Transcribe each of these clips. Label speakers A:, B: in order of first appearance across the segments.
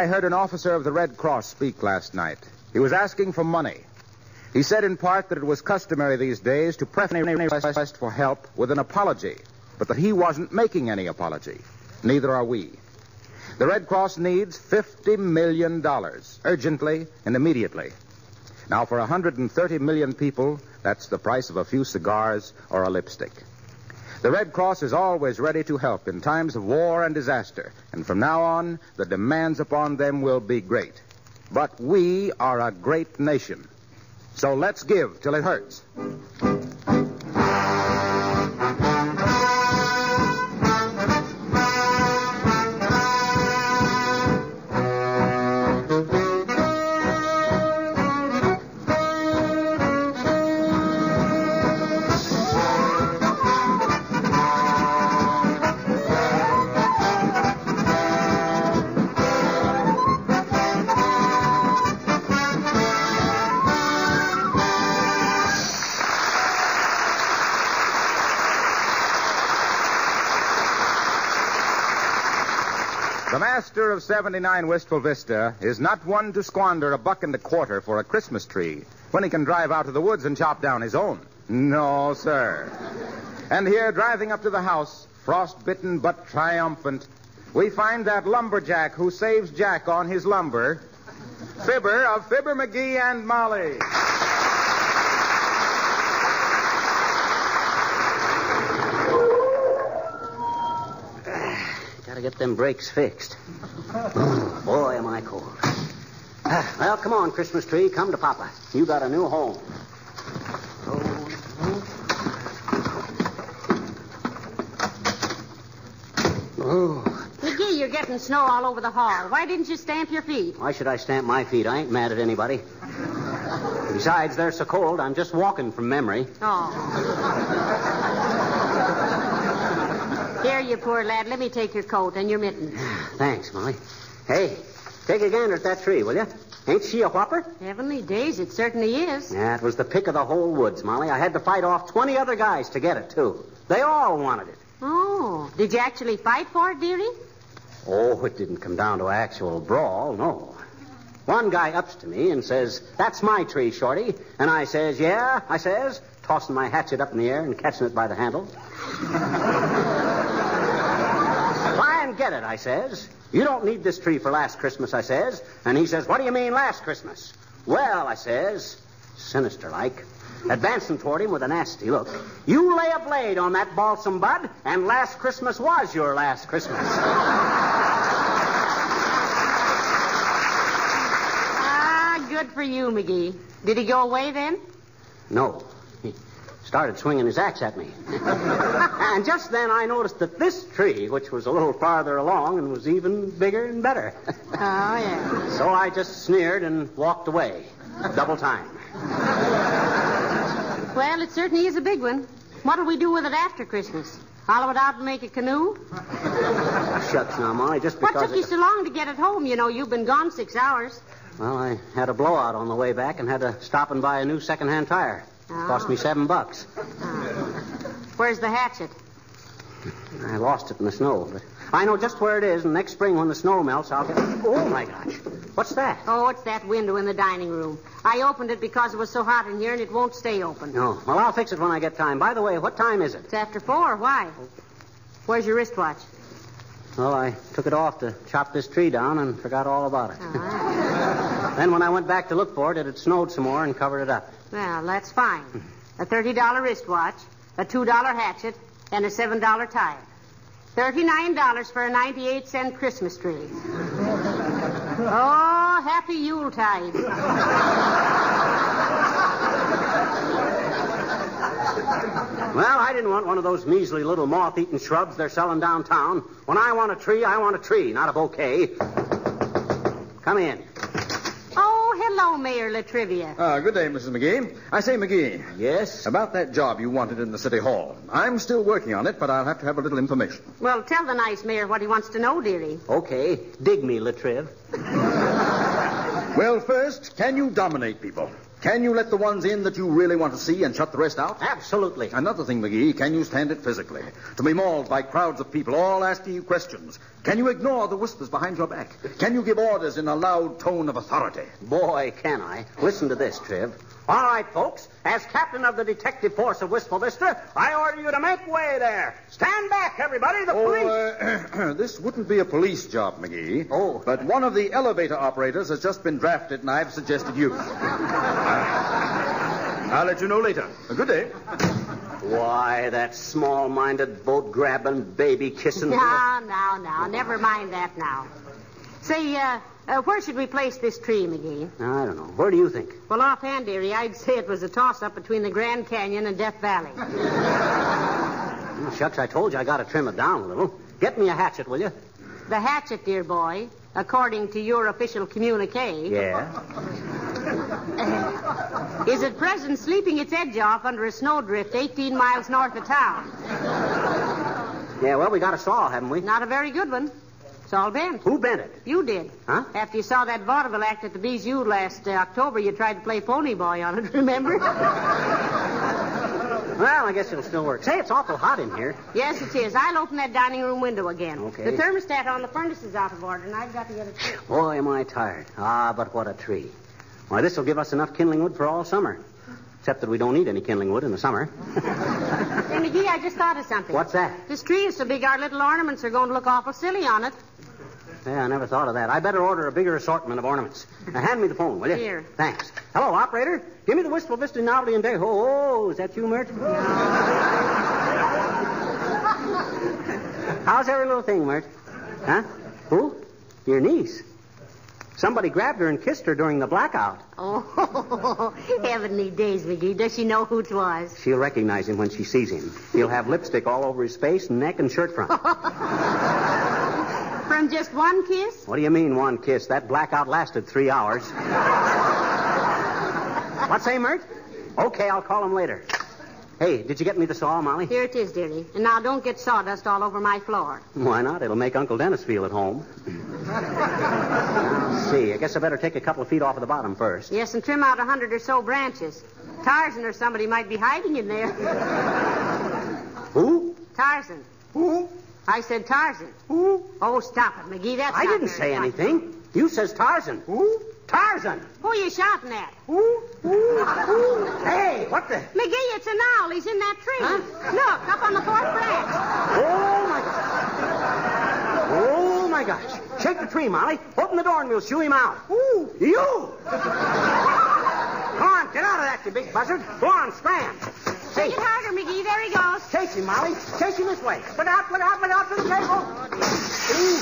A: I heard an officer of the Red Cross speak last night. He was asking for money. He said in part that it was customary these days to preface a request for help with an apology, but that he wasn't making any apology. Neither are we. The Red Cross needs $50 million, urgently and immediately. Now, for 130 million people, that's the price of a few cigars or a lipstick. The Red Cross is always ready to help in times of war and disaster, and from now on, the demands upon them will be great. But we are a great nation. So let's give till it hurts. Of 79 Wistful Vista is not one to squander a buck and a quarter for a Christmas tree when he can drive out to the woods and chop down his own. No, sir. And here, driving up to the house, frostbitten but triumphant, we find that lumberjack who saves Jack on his lumber, Fibber of Fibber McGee and Molly.
B: Gotta get them brakes fixed. Boy, am I cold. Ah, Well, come on, Christmas tree. Come to Papa. You got a new home. Oh,
C: McGee, you're getting snow all over the hall. Why didn't you stamp your feet?
B: why should I stamp my feet? I ain't mad at anybody. Besides, they're so cold, I'm just walking from memory.
C: Oh. Here, you poor lad. Let me take your coat and your mittens.
B: Thanks, Molly. Hey, take a gander at that tree, will you? Ain't she a whopper?
C: Heavenly days, it certainly is.
B: Yeah, it was the pick of the whole woods, Molly. I had to fight off 20 other guys to get it, too. They all wanted it.
C: Oh, did you actually fight for it, dearie?
B: Oh, it didn't come down to actual brawl, no. One guy ups to me and says, That's my tree, Shorty. And I says, Yeah, I says, tossing my hatchet up in the air and catching it by the handle. Get it, I says. You don't need this tree for last Christmas, I says. And he says, What do you mean last Christmas? Well, I says, sinister like, advancing toward him with a nasty look, You lay a blade on that balsam bud, and last Christmas was your last Christmas.
C: Ah, good for you, McGee. Did he go away then?
B: No. Started swinging his axe at me. and just then I noticed that this tree, which was a little farther along and was even bigger and better.
C: Oh, yeah.
B: so I just sneered and walked away. Double time.
C: Well, it certainly is a big one. What'll we do with it after Christmas? Hollow it out and make a canoe?
B: Shucks now, Molly, just because.
C: What took you so long to get it home? You know, you've been gone six hours.
B: Well, I had a blowout on the way back and had to stop and buy a new second-hand tire. Cost me seven bucks.
C: Where's the hatchet?
B: I lost it in the snow, but I know just where it is, and next spring when the snow melts, I'll get. It. Oh my gosh! What's that?
C: Oh, it's that window in the dining room. I opened it because it was so hot in here and it won't stay open.
B: No. Well, I'll fix it when I get time. By the way, what time is it?
C: It's after four. Why? Where's your wristwatch?
B: Well, I took it off to chop this tree down and forgot all about it.
C: Ah.
B: Then when I went back to look for it, it had snowed some more and covered it up.
C: Well, that's fine. A $30 wristwatch, a $2 hatchet, and a $7 tire. $39 for a 98 cent Christmas tree. Oh, happy Yuletide.
B: Well, I didn't want one of those measly little moth-eaten shrubs they're selling downtown. When I want a tree, I want a tree, not a bouquet. Come in.
C: Hello, Mayor La Trivia.
D: Ah, good day, Mrs. McGee. I say, McGee,
B: Yes?
D: about that job you wanted in the City Hall. I'm still working on it, but I'll have to have a little information.
C: Well, tell the nice mayor what he wants to know, dearie.
B: Okay. Dig me, Latriv.
D: Well, first, can you dominate people? Can you let the ones in that you really want to see and shut the rest out?
B: Absolutely.
D: Another thing, McGee, can you stand it physically? To be mauled by crowds of people all asking you questions. Can you ignore the whispers behind your back? Can you give orders in a loud tone of authority?
B: Boy, can I. Listen to this, Triv. All right, folks. As captain of the detective force of Wistful Vista, I order you to make way there. Stand back, everybody. The police.
D: Oh, uh, this wouldn't be a police job, McGee.
B: Oh.
D: But one of the elevator operators has just been drafted, and I've suggested you. I'll let you know later. A good day.
B: Why, that small-minded, boat-grabbing, baby-kissing...
C: Now, now, now. Never mind that now. Say, uh, uh, where should we place this tree, McGee?
B: I don't know. Where do you think?
C: Well, offhand, dearie, I'd say it was a toss-up between the Grand Canyon and Death Valley.
B: Oh, shucks, I told you I got to trim it down a little. Get me a hatchet, will you?
C: The hatchet, dear boy, according to your official communique,
B: Yeah.
C: is at present sleeping its edge off under a snowdrift 18 miles north of town.
B: Yeah, well, we got a saw, haven't we?
C: Not a very good one. It's all bent.
B: Who bent it?
C: You did.
B: Huh?
C: After you saw that vaudeville act at the Bijou last uh, October, you tried to play Pony Boy on it, remember?
B: Well, I guess it'll still work. Say, it's awful hot in here.
C: yes, it is. I'll open that dining room window again.
B: Okay.
C: The thermostat on the furnace is out of order, and I've got to get it fixed.
B: Boy, am I tired. Ah, but what a tree. Why, this will give us enough kindling wood for all summer. Except that we don't need any kindling wood in the summer.
C: Hey, McGee, I just thought of something.
B: What's that?
C: This tree is so big our little ornaments are going to look awful silly on it.
B: Yeah, I never thought of that. I better order a bigger assortment of ornaments. Now, hand me the phone, will you?
C: Here.
B: Thanks. Hello, operator. Give me the Wistful Vista novelty and day. Oh, oh, is that you, Myrt? No. How's every little thing, Myrt? Huh? Who? Your niece. Somebody grabbed her and kissed her during the blackout.
C: Oh, heavenly days, McGee. Does she know who it was?
B: She'll recognize him when she sees him. He'll have lipstick all over his face, neck, and shirt front.
C: From just one kiss?
B: What do you mean, one kiss? That blackout lasted three hours. what say, Myrt? Okay, I'll call him later. Hey, did you get me the saw, Molly?
C: Here it is, dearie. And now don't get sawdust all over my floor.
B: Why not? It'll make Uncle Dennis feel at home. see. I guess I better take a couple of feet off of the bottom first.
C: Yes, and trim out a hundred or so branches. Tarzan or somebody might be hiding in there.
B: Who?
C: Tarzan.
B: Who?
C: I said Tarzan.
B: Who?
C: Oh, stop it, McGee. That's
B: I
C: not
B: didn't say
C: funny.
B: anything. You says Tarzan. Who? Tarzan.
C: Who are you shouting at?
B: Who? Who? Who? Hey, what the?
C: McGee, it's an owl. He's in that tree. Huh? Look, up on the fourth branch.
B: Oh, my gosh. Oh, my gosh. Shake the tree, Molly. Open the door and we'll shoo him out. Ooh. You! Come on, get out of that, you big buzzard. Go on, scram.
C: Take
B: Hey,
C: it harder, McGee. There he goes.
B: chase him, Molly. Chase him this way. Look out, put out, look out to the table. Ooh.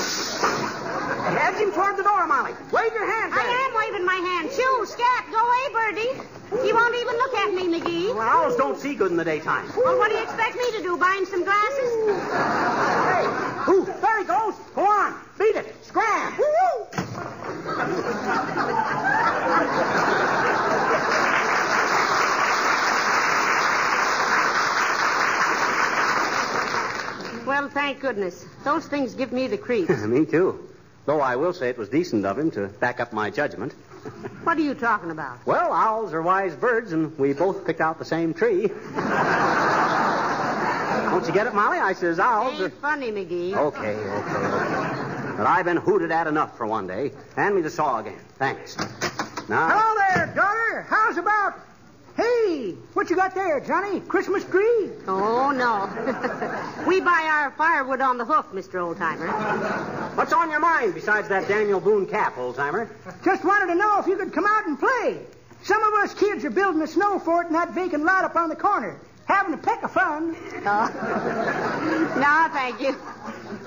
B: Edge him toward the door, Molly. Wave your hand.
C: I am waving my hand. Shoo, scat, go away, Birdie. He won't even look at me, McGee.
B: Well, owls don't see good in the daytime.
C: Well, what do you expect me to do? Buy him some glasses?
B: Hey, ooh, there he goes. Go on. Beat it. Scram.
C: Well, thank goodness. Those things give me the creeps.
B: Me too. Though I will say it was decent of him to back up my judgment.
C: what are you talking about?
B: Well, owls are wise birds, and we both picked out the same tree. Don't you get it, Molly? I says owls are.
C: Ain't funny, McGee.
B: Okay, okay, okay. But I've been hooted at enough for one day. Hand me the saw again. Thanks. Now.
E: Hello there, daughter. How's about? Hey, what you got there, Johnny? Christmas tree?
C: Oh, no. we buy our firewood on the hoof, Mr. Oldtimer.
B: What's on your mind besides that Daniel Boone cap, old timer?
E: Just wanted to know if you could come out and play. Some of us kids are building a snow fort in that vacant lot up on the corner. Having a peck of fun. Oh.
C: No, thank you.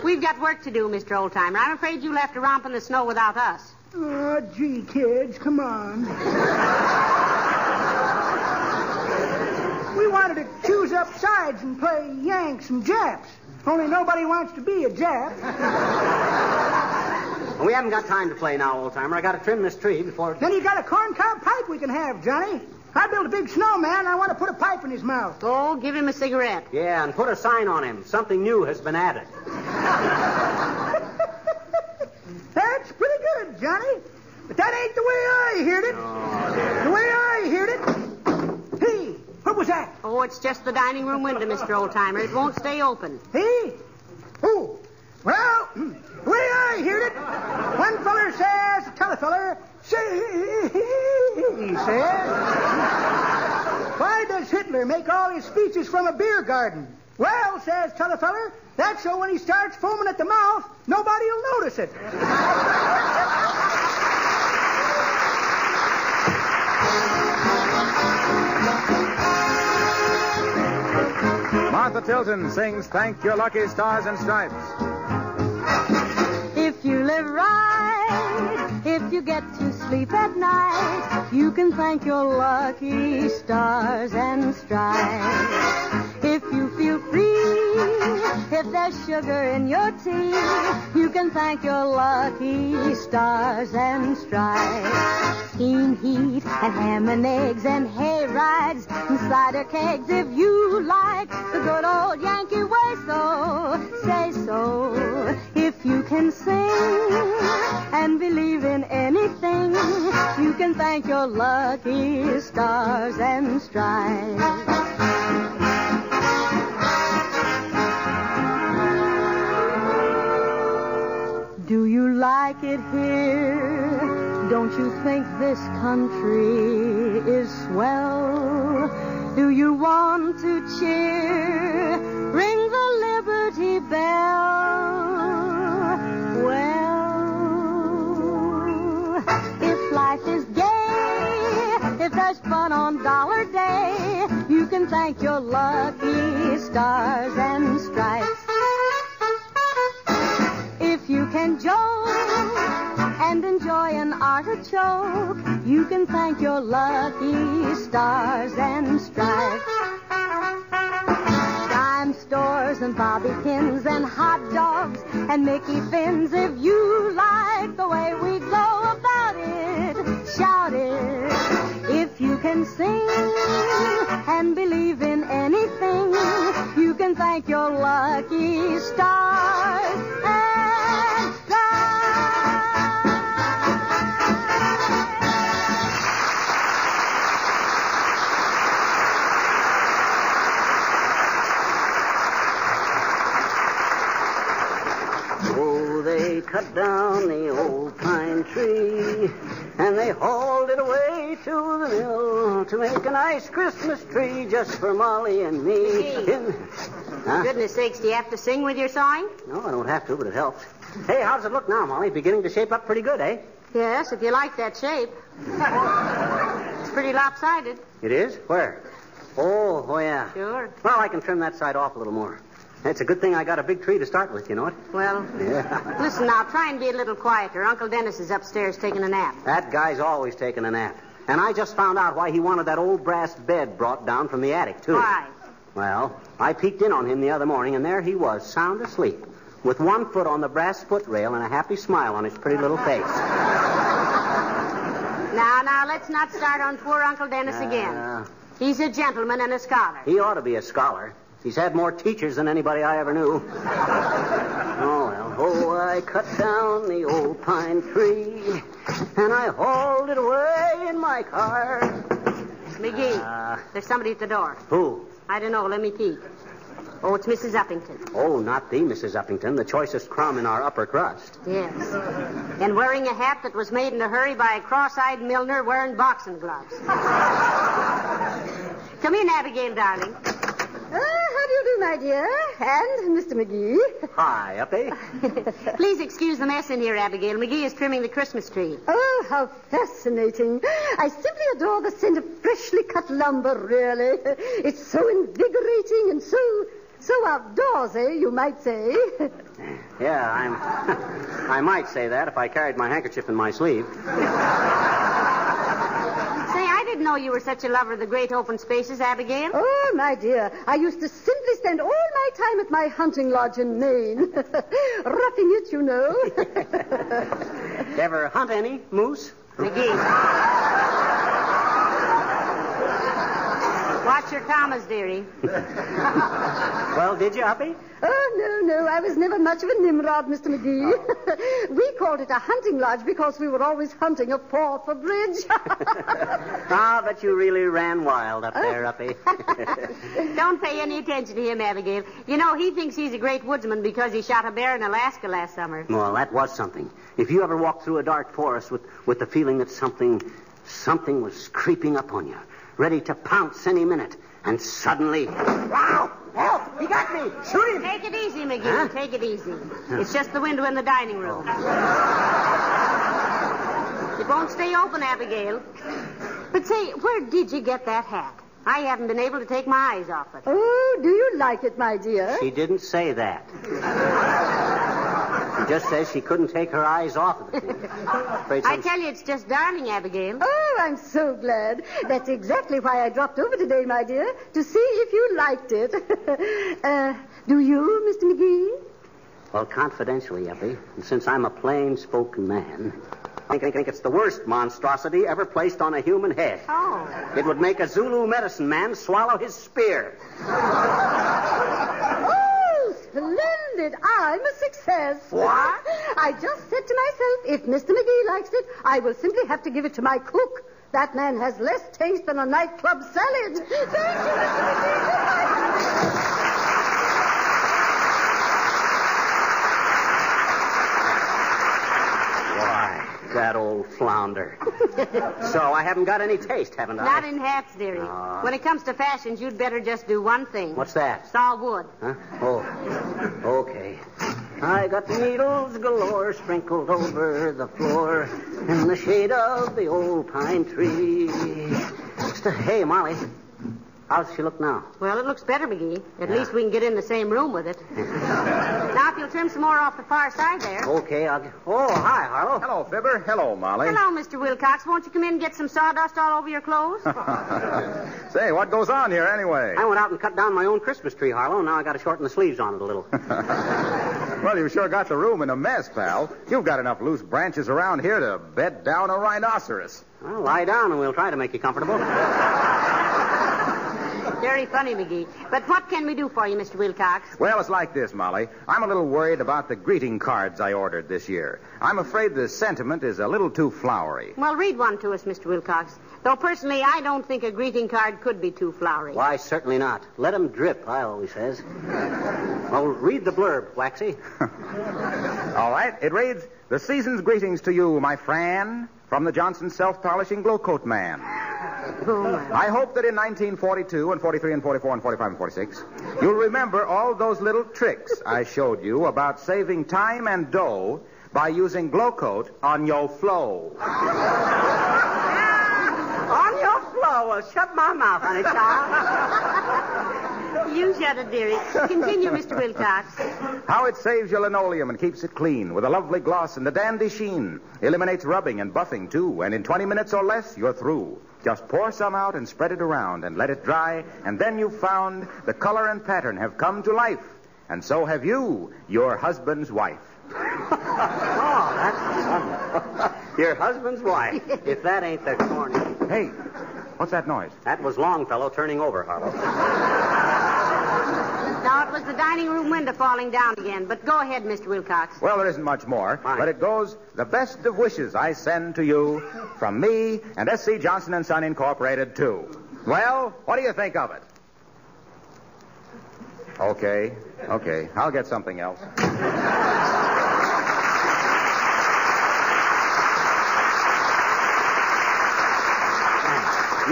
C: We've got work to do, Mr. Oldtimer. I'm afraid you'll have to romp in the snow without us.
F: Oh, gee, kids, come on. we wanted to choose up sides and play Yanks and Japs. Only nobody wants to be a Jap.
B: We haven't got time to play now, old timer. I got to trim this tree before.
F: Then you got a corncob pipe we can have, Johnny. I built a big snowman. and I want to put a pipe in his mouth.
C: Oh, give him a cigarette.
B: Yeah, and put a sign on him. Something new has been added.
F: That's pretty good, Johnny. But that ain't the way I heard it.
B: Oh,
F: The way I heard it. What was that?
C: Oh, it's just the dining room window, Mr. Oldtimer. It won't stay open.
F: Hey? Oh, well, the way I heard it, one feller says, tell a feller, say, he says, why does Hitler make all his speeches from a beer garden? Well, says a feller, that's so when he starts foaming at the mouth, nobody'll notice it.
A: Martha Tilton sings Thank Your Lucky Stars and Stripes.
G: If you live right, if you get to sleep at night, you can thank your lucky stars and stripes. If you feel free, if there's sugar in your tea, you can thank your lucky stars and stripes. Steam heat and ham and eggs and hay rides and cider kegs if you like. The good old Yankee way so say so if you can sing and believe in anything. You can thank your lucky stars and stripes like it here? Don't you think this country is swell? Do you want to cheer? Ring the Liberty Bell. Well, if life is gay, if there's fun on Dollar Day, you can thank your lucky stars and stripes. If you can joke and enjoy an artichoke, you can thank your lucky stars and stripes. Dime stores and bobby pins and hot dogs and Mickey fins. If you like the way we go about it, shout it. If you can sing and believe in anything, you can thank your lucky
B: cut down the old pine tree and they hauled it away to the mill to make a nice Christmas tree just for Molly and me. In- Huh?
C: Goodness sakes, do you have to sing with your sawing?
B: No, I don't have to, but it helps. Hey, how does it look now, Molly? Beginning to shape up pretty good, eh?
C: Yes, if you like that shape. it's pretty lopsided.
B: It is? Where? Oh, oh yeah.
C: Sure.
B: Well, I can trim that side off a little more. It's a good thing I got a big tree to start with, you know it?
C: Well,
B: Yeah.
C: listen now, try and be a little quieter. Uncle Dennis is upstairs taking a nap.
B: That guy's always taking a nap. And I just found out why he wanted that old brass bed brought down from the attic, too.
C: Why?
B: Well, I peeked in on him the other morning, and there he was, sound asleep, with one foot on the brass foot rail and a happy smile on his pretty little face.
C: Now, now, let's not start on poor Uncle Dennis again.
B: Uh,
C: He's a gentleman and a scholar.
B: he ought to be a scholar. He's had more teachers than anybody I ever knew. Oh, well. Oh, I cut down the old pine tree, and I hauled it away in my car.
C: McGee,
B: Uh,
C: there's somebody at the door.
B: who?
C: I don't know. Let me peek. Oh, it's Mrs. Uppington.
B: Oh, not the Mrs. Uppington, the choicest crumb in our upper crust.
C: Yes. And wearing a hat that was made in a hurry by a cross-eyed milliner wearing boxing gloves. Come in, Abigail, darling.
G: Ah, how do you do, my dear? And Mr. McGee.
B: Hi, Uppy.
C: Please excuse the mess in here, Abigail. McGee is trimming the Christmas tree.
G: Oh, how fascinating. I simply adore the scent of freshly cut lumber, really. It's so invigorating and so So outdoors, eh, you might say.
B: Yeah, I'm. I might say that if I carried my handkerchief in my sleeve.
C: Didn't know you were such a lover of the great open spaces, Abigail.
G: Oh, my dear, I used to simply spend all my time at my hunting lodge in Maine. Roughing it, you know.
B: Ever hunt any moose?
C: McGee. Watch your commas, dearie.
B: Well, did you, Uppy?
G: Oh, no, no, I was never much of a Nimrod, Mr. McGee. we called it a hunting lodge because we were always hunting a paw for bridge.
B: Ah, but you really ran wild up there, Uppy.
C: Don't pay any attention to him, Abigail. You know, he thinks he's a great woodsman because he shot a bear in Alaska last summer.
B: well, that was something. If you ever walked through a dark forest with, with the feeling that something, something was creeping up on you, ready to pounce any minute, and suddenly, wow! Help! He got me! Shoot him!
C: Take it easy, McGee.
B: Huh?
C: Take it easy. It's just the window in the dining room. It won't stay open, Abigail. But say, where did you get that hat? I haven't been able to take my eyes off it.
G: oh, do you like it, my dear?
B: She didn't say that. She just says she couldn't take her eyes off of it. Afraid
C: I tell you, it's just darling, Abigail.
G: Oh, I'm so glad. That's exactly why I dropped over today, my dear, to see if you liked it. uh, do you, Mr. McGee?
B: Well, confidentially, Uppy, and since I'm a plain-spoken man, I think, I think it's the worst monstrosity ever placed on a human head.
C: Oh.
B: It would make a Zulu medicine man swallow his spear.
G: Splendid. I'm a success.
B: What?
G: I just said to myself, if Mr. McGee likes it, I will simply have to give it to my cook. That man has less taste than a nightclub salad. Thank you, Mr. McGee.
B: That old flounder. so I haven't got any taste, haven't I?
C: Not in hats, dearie. Ah. When it comes to fashions, you'd better just do one thing.
B: What's that?
C: Saw wood.
B: Huh? Oh, okay. I got needles galore sprinkled over the floor in the shade of the old pine tree. Just, Hey, Molly, how's she look now?
C: Well, it looks better, McGee. At least we can get in the same room with it. now, if you'll trim some more off the far side there.
B: Okay, I'll. Oh, hi, Harlow.
A: Hello, Fibber. Hello, Molly.
C: Hello, Mr. Wilcox. Won't you come in and get some sawdust all over your clothes?
A: Say, what goes on here anyway?
B: I went out and cut down my own Christmas tree, Harlow. and Now I got to shorten the sleeves on it a little.
A: Well, you sure got the room in a mess, pal. You've got enough loose branches around here to bed down a rhinoceros.
B: well, lie down and we'll try to make you comfortable.
C: Very funny, McGee. But what can we do for you, Mr. Wilcox?
A: Well, it's like this, Molly. I'm a little worried about the greeting cards I ordered this year. I'm afraid the sentiment is a little too flowery.
C: Well, read one to us, Mr. Wilcox. Though personally, I don't think a greeting card could be too flowery.
B: Why, certainly not. Let 'em drip, I always says. well, read the blurb, Waxy.
A: All right, it reads The season's greetings to you, my Fran, from the Johnson Self Polishing Glow Coat Man. Oh, I hope that in 1942 and 43 and 44 and 45 and 46, you'll remember all those little tricks I showed you about saving time and dough by using Glow Coat on your flow.
B: On your floor. Well, shut my mouth, honey child.
C: You shut it, dearie. Continue, Mr. Wilcox.
A: How it saves your linoleum and keeps it clean with a lovely gloss and a dandy sheen. Eliminates rubbing and buffing, too. And in 20 minutes or less, you're through. Just pour some out and spread it around and let it dry. And then you've found the color and pattern have come to life. And so have you, your husband's wife.
B: Oh, that's Your husband's wife. if that ain't the corny.
A: Hey, what's that noise?
B: That was Longfellow turning over, Harlow.
C: Now, it was the dining room window falling down again. But go ahead, Mr. Wilcox.
A: Well, there isn't much more,
B: Fine.
A: but it goes the best of wishes I send to you from me and S.C. Johnson and Son Incorporated, too. Well, what do you think of it? Okay, okay. I'll get something else.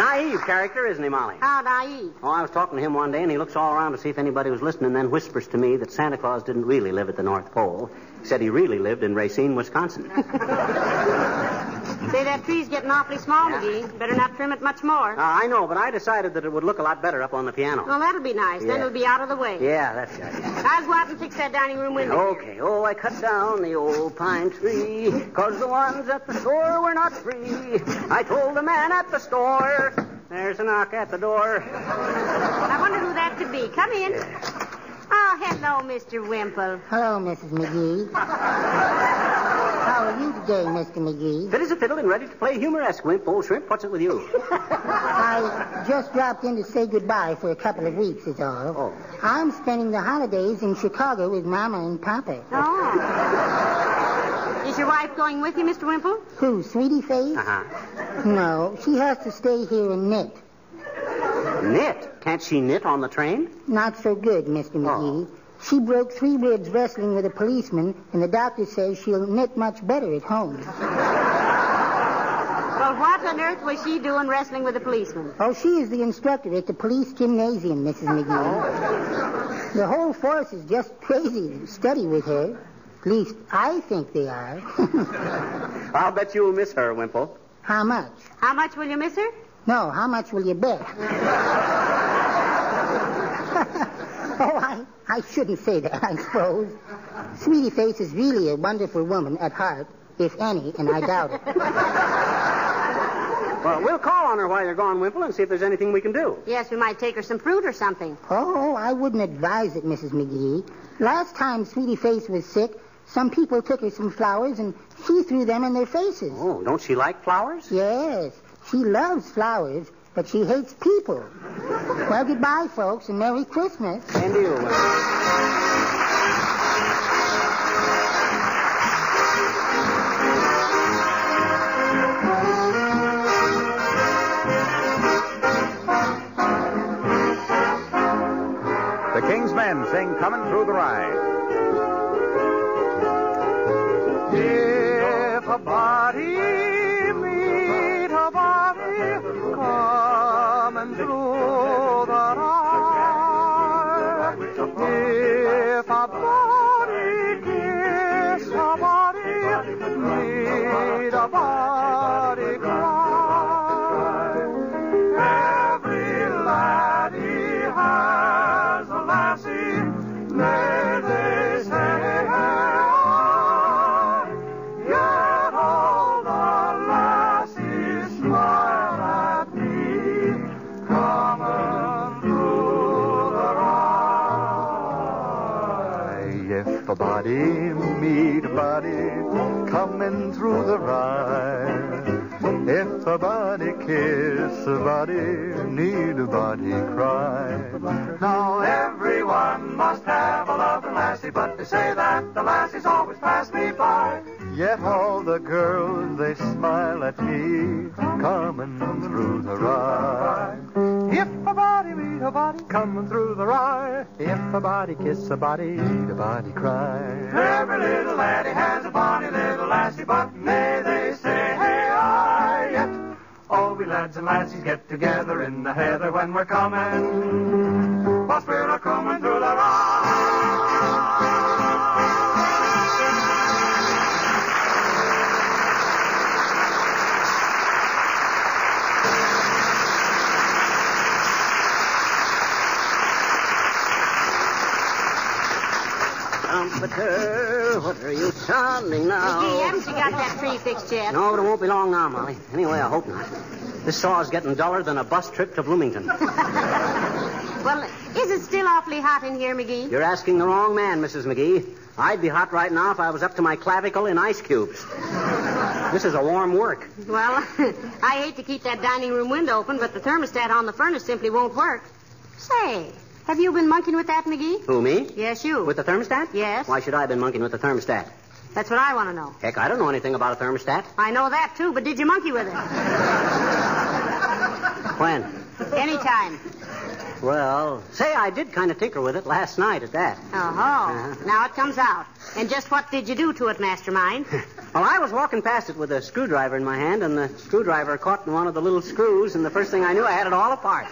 B: Naive character, isn't he, Molly?
C: How naive.
B: Oh, I was talking to him one day, and he looks all around to see if anybody was listening, and then whispers to me that Santa Claus didn't really live at the North Pole. He said he really lived in Racine, Wisconsin.
C: Say, that tree's getting awfully small, McGee. Better not trim it much more.
B: Uh, I know, but I decided that it would look a lot better up on the piano.
C: well, that'll be nice. Then it'll be out of the way.
B: Yeah, that's right.
C: I'll go out and fix that dining room window.
B: Okay. Oh, I cut down the old pine tree, 'cause the ones at the store were not free. I told the man at the store, there's a knock at the door.
C: I wonder who that could be. Come in. Oh, hello, Mr. Wimple.
H: Hello, Mrs. McGee. How are you today, Mr. McGee?
B: Fit as a fiddle and ready to play humoresque, Wimp. Old shrimp, what's it with you?
H: I just dropped in to say goodbye for a couple of weeks, is all.
B: Oh.
H: I'm spending the holidays in Chicago with Mama and Papa.
C: Oh. Is your wife going with you, Mr. Wimple?
H: Who, Sweetie Face?
B: Uh-huh.
H: No, she has to stay here and knit.
B: Knit? Can't she knit on the train?
H: Not so good, Mr. McGee. She broke three ribs wrestling with a policeman, and the doctor says she'll knit much better at home.
C: Well, what on earth was she doing wrestling with a policeman?
H: Oh, she is the instructor at the police gymnasium, Mrs. Oh. McGee. The whole force is just crazy to study with her. At least I think they are.
B: I'll bet you'll miss her, Wimple.
H: how much?
C: How much will you miss her?
H: No, how much will you bet? oh, I, I shouldn't say that, I suppose. Sweetie Face is really a wonderful woman at heart, if any, and I doubt it.
B: Well, we'll call on her while you're gone, Wimple, and see if there's anything we can do.
C: Yes, we might take her some fruit or something.
H: Oh, I wouldn't advise it, Mrs. McGee. Last time Sweetie Face was sick, some people took her some flowers and she threw them in their faces.
B: Oh, don't she like flowers?
H: Yes, she loves flowers, but she hates people. Well, goodbye, folks, and Merry Christmas.
B: And you, Wimple.
A: The King's Men sing Coming Through the Rye.
E: If a body Guru. If a body kiss a body, need a body cry. Now everyone must have a loving lassie, but they say that the lassies always pass me by. Yet all the girls they smile at me, coming through the rye. A body meet a body coming through the rye, if a body kiss a body, need a body cry. Every little laddie has a body, little lassie, but may they say hey I yet. All we lads and lassies get together in the heather when we're coming. Whilst we're coming through the
B: Trumpeter, what are you sounding now?
C: Gee, haven't you got that tree fixed yet?
B: No, but it won't be long now, Molly. Anyway, I hope not. This saw's getting duller than a bus trip to Bloomington.
C: Well, is it still awfully hot in here, McGee?
B: You're asking the wrong man, Mrs. McGee. I'd be hot right now if I was up to my clavicle in ice cubes. This is a warm work.
C: Well, I hate to keep that dining room window open, but the thermostat on the furnace simply won't work. Say, have you been monkeying with that, McGee?
B: Who, me?
C: Yes, you.
B: With the thermostat?
C: Yes.
B: Why should I have been monkeying with the thermostat?
C: That's what I want to know.
B: Heck, I don't know anything about a thermostat.
C: I know that, too, but did you monkey with it?
B: When?
C: Anytime.
B: Well, say I did kind of tinker with it last night at that.
C: Oh,
B: Uh-huh.
C: now it comes out. And just what did you do to it, Mastermind?
B: Well, I was walking past it with a screwdriver in my hand, and the screwdriver caught in one of the little screws, and the first thing I knew, I had it all apart.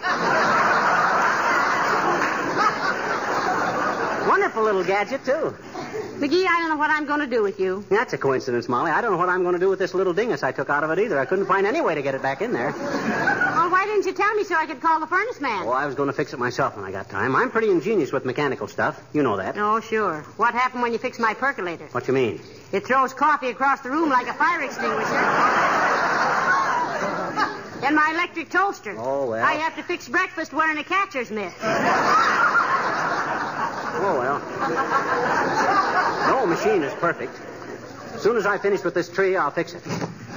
B: Wonderful little gadget, too.
C: McGee, I don't know what I'm going to do with you.
B: That's a coincidence, Molly. I don't know what I'm going to do with this little dingus I took out of it either. I couldn't find any way to get it back in there.
C: Well, why didn't you tell me so I could call the furnace man?
B: Oh, I was going to fix it myself when I got time. I'm pretty ingenious with mechanical stuff. You know that.
C: Oh, sure. What happened when you fixed my percolator?
B: What you mean?
C: It throws coffee across the room like a fire extinguisher. and my electric toaster.
B: Oh, well.
C: I have to fix breakfast wearing a catcher's mitt.
B: Oh, well. No machine is perfect. As soon as I finish with this tree, I'll fix it.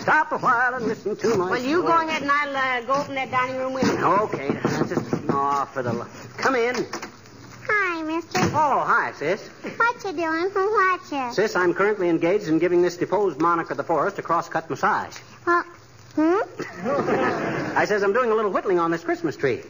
B: Stop a while and listen to my.
C: Well, you go ahead and I'll uh, go open that dining room window.
B: Okay, that's just. Oh, for the. lo- Come in.
I: Hi, mister.
B: Oh, hi, sis.
I: What you doing? Who watch
B: Sis, I'm currently engaged in giving this deposed monarch of the forest a cross-cut massage.
I: Well, hmm?
B: I says I'm doing a little whittling on this Christmas tree.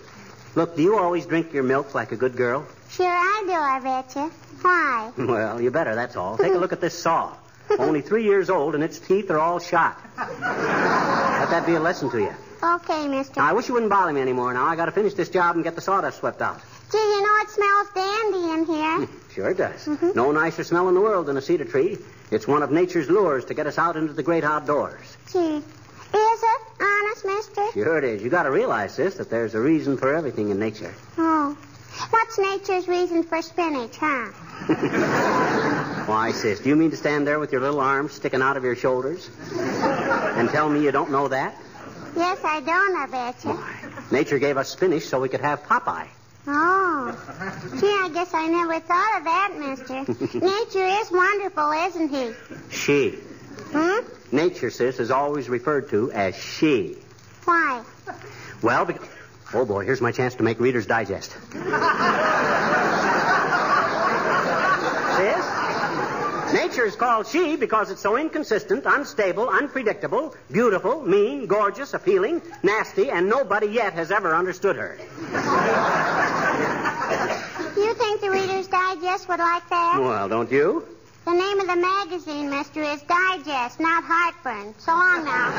B: Look, do you always drink your milk like a good girl?
I: Sure I do, I bet you. Why?
B: Well, you better, that's all. Take a look at this saw. Only three years old, and its teeth are all shot. Let that be a lesson to you.
I: Okay, mister.
B: Now, I wish you wouldn't bother me anymore. Now, I got to finish this job and get the sawdust swept out.
I: Gee, you know it smells dandy in here.
B: Sure it does. Mm-hmm. No nicer smell in the world than a cedar tree. It's one of nature's lures to get us out into the great outdoors.
I: Gee. Is it? Honest, mister?
B: Sure it is. You got to realize, sis, that there's a reason for everything in nature.
I: Oh. What's nature's reason for spinach, huh?
B: Why, sis, do you mean to stand there with your little arms sticking out of your shoulders and tell me you don't know that?
I: Yes, I don't, I bet you.
B: Nature gave us spinach so we could have Popeye.
I: Oh. Gee, I guess I never thought of that, mister. Nature is wonderful, isn't he?
B: She.
I: Hmm?
B: Nature, sis, is always referred to as she.
I: Why?
B: Well, because... Oh, boy, here's my chance to make Reader's Digest. sis? Nature is called she because it's so inconsistent, unstable, unpredictable, beautiful, mean, gorgeous, appealing, nasty, and nobody yet has ever understood her.
I: You think the Reader's Digest would like that?
B: Well, don't you?
I: The name of the magazine, mister, is Digest, not Heartburn. So long now.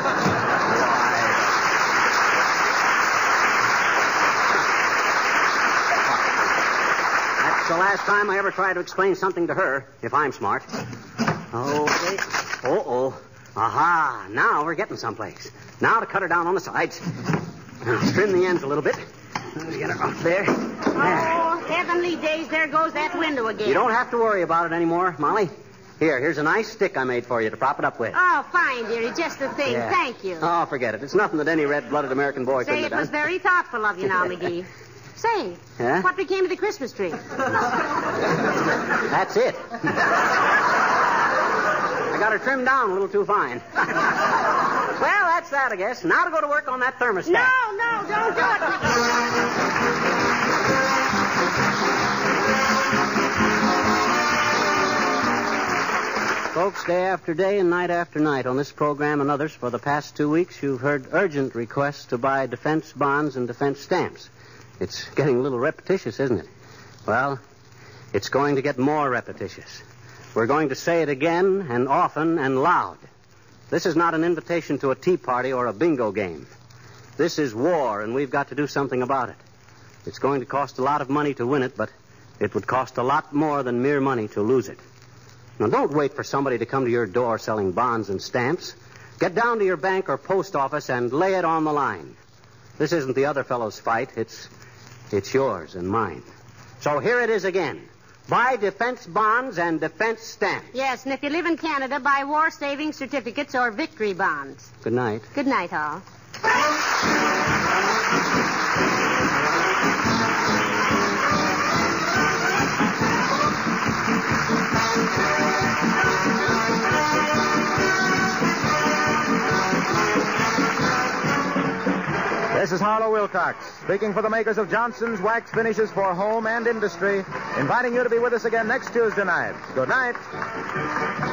B: That's the last time I ever try to explain something to her, if I'm smart. Okay. Uh-oh. Aha. Now we're getting someplace. Now to cut her down on the sides. Now, trim the ends a little bit. Let's get her up there. There.
C: Oh, heavenly days, there goes that window again.
B: You don't have to worry about it anymore, Molly. Here, here's a nice stick I made for you to prop it up with.
C: Oh, fine, dearie. Just the thing.
B: Yeah.
C: Thank you.
B: Oh, forget it. It's nothing that any red-blooded American boy
C: Say,
B: couldn't
C: it
B: have done.
C: was very thoughtful of you now, McGee. Say,
B: Huh?
C: what became of the Christmas tree?
B: That's it. I got her trimmed down a little too fine. Well, that's that, I guess. Now to go to work on that thermostat.
C: No, no, don't do it,
B: Folks, day after day and night after night on this program and others for the past two weeks, you've heard urgent requests to buy defense bonds and defense stamps. It's getting a little repetitious, isn't it? Well, it's going to get more repetitious. We're going to say it again and often and loud. This is not an invitation to a tea party or a bingo game. This is war, and we've got to do something about it. It's going to cost a lot of money to win it, but it would cost a lot more than mere money to lose it. Now, don't wait for somebody to come to your door selling bonds and stamps. Get down to your bank or post office and lay it on the line. This isn't the other fellow's fight. It's, it's yours and mine. So here it is again. Buy defense bonds and defense stamps.
C: Yes, and if you live in Canada, buy war saving certificates or victory bonds.
B: Good night.
C: Good night, all.
A: Is Harlow Wilcox, speaking for the makers of Johnson's Wax Finishes for Home and Industry, inviting you to be with us again next Tuesday night. Good night.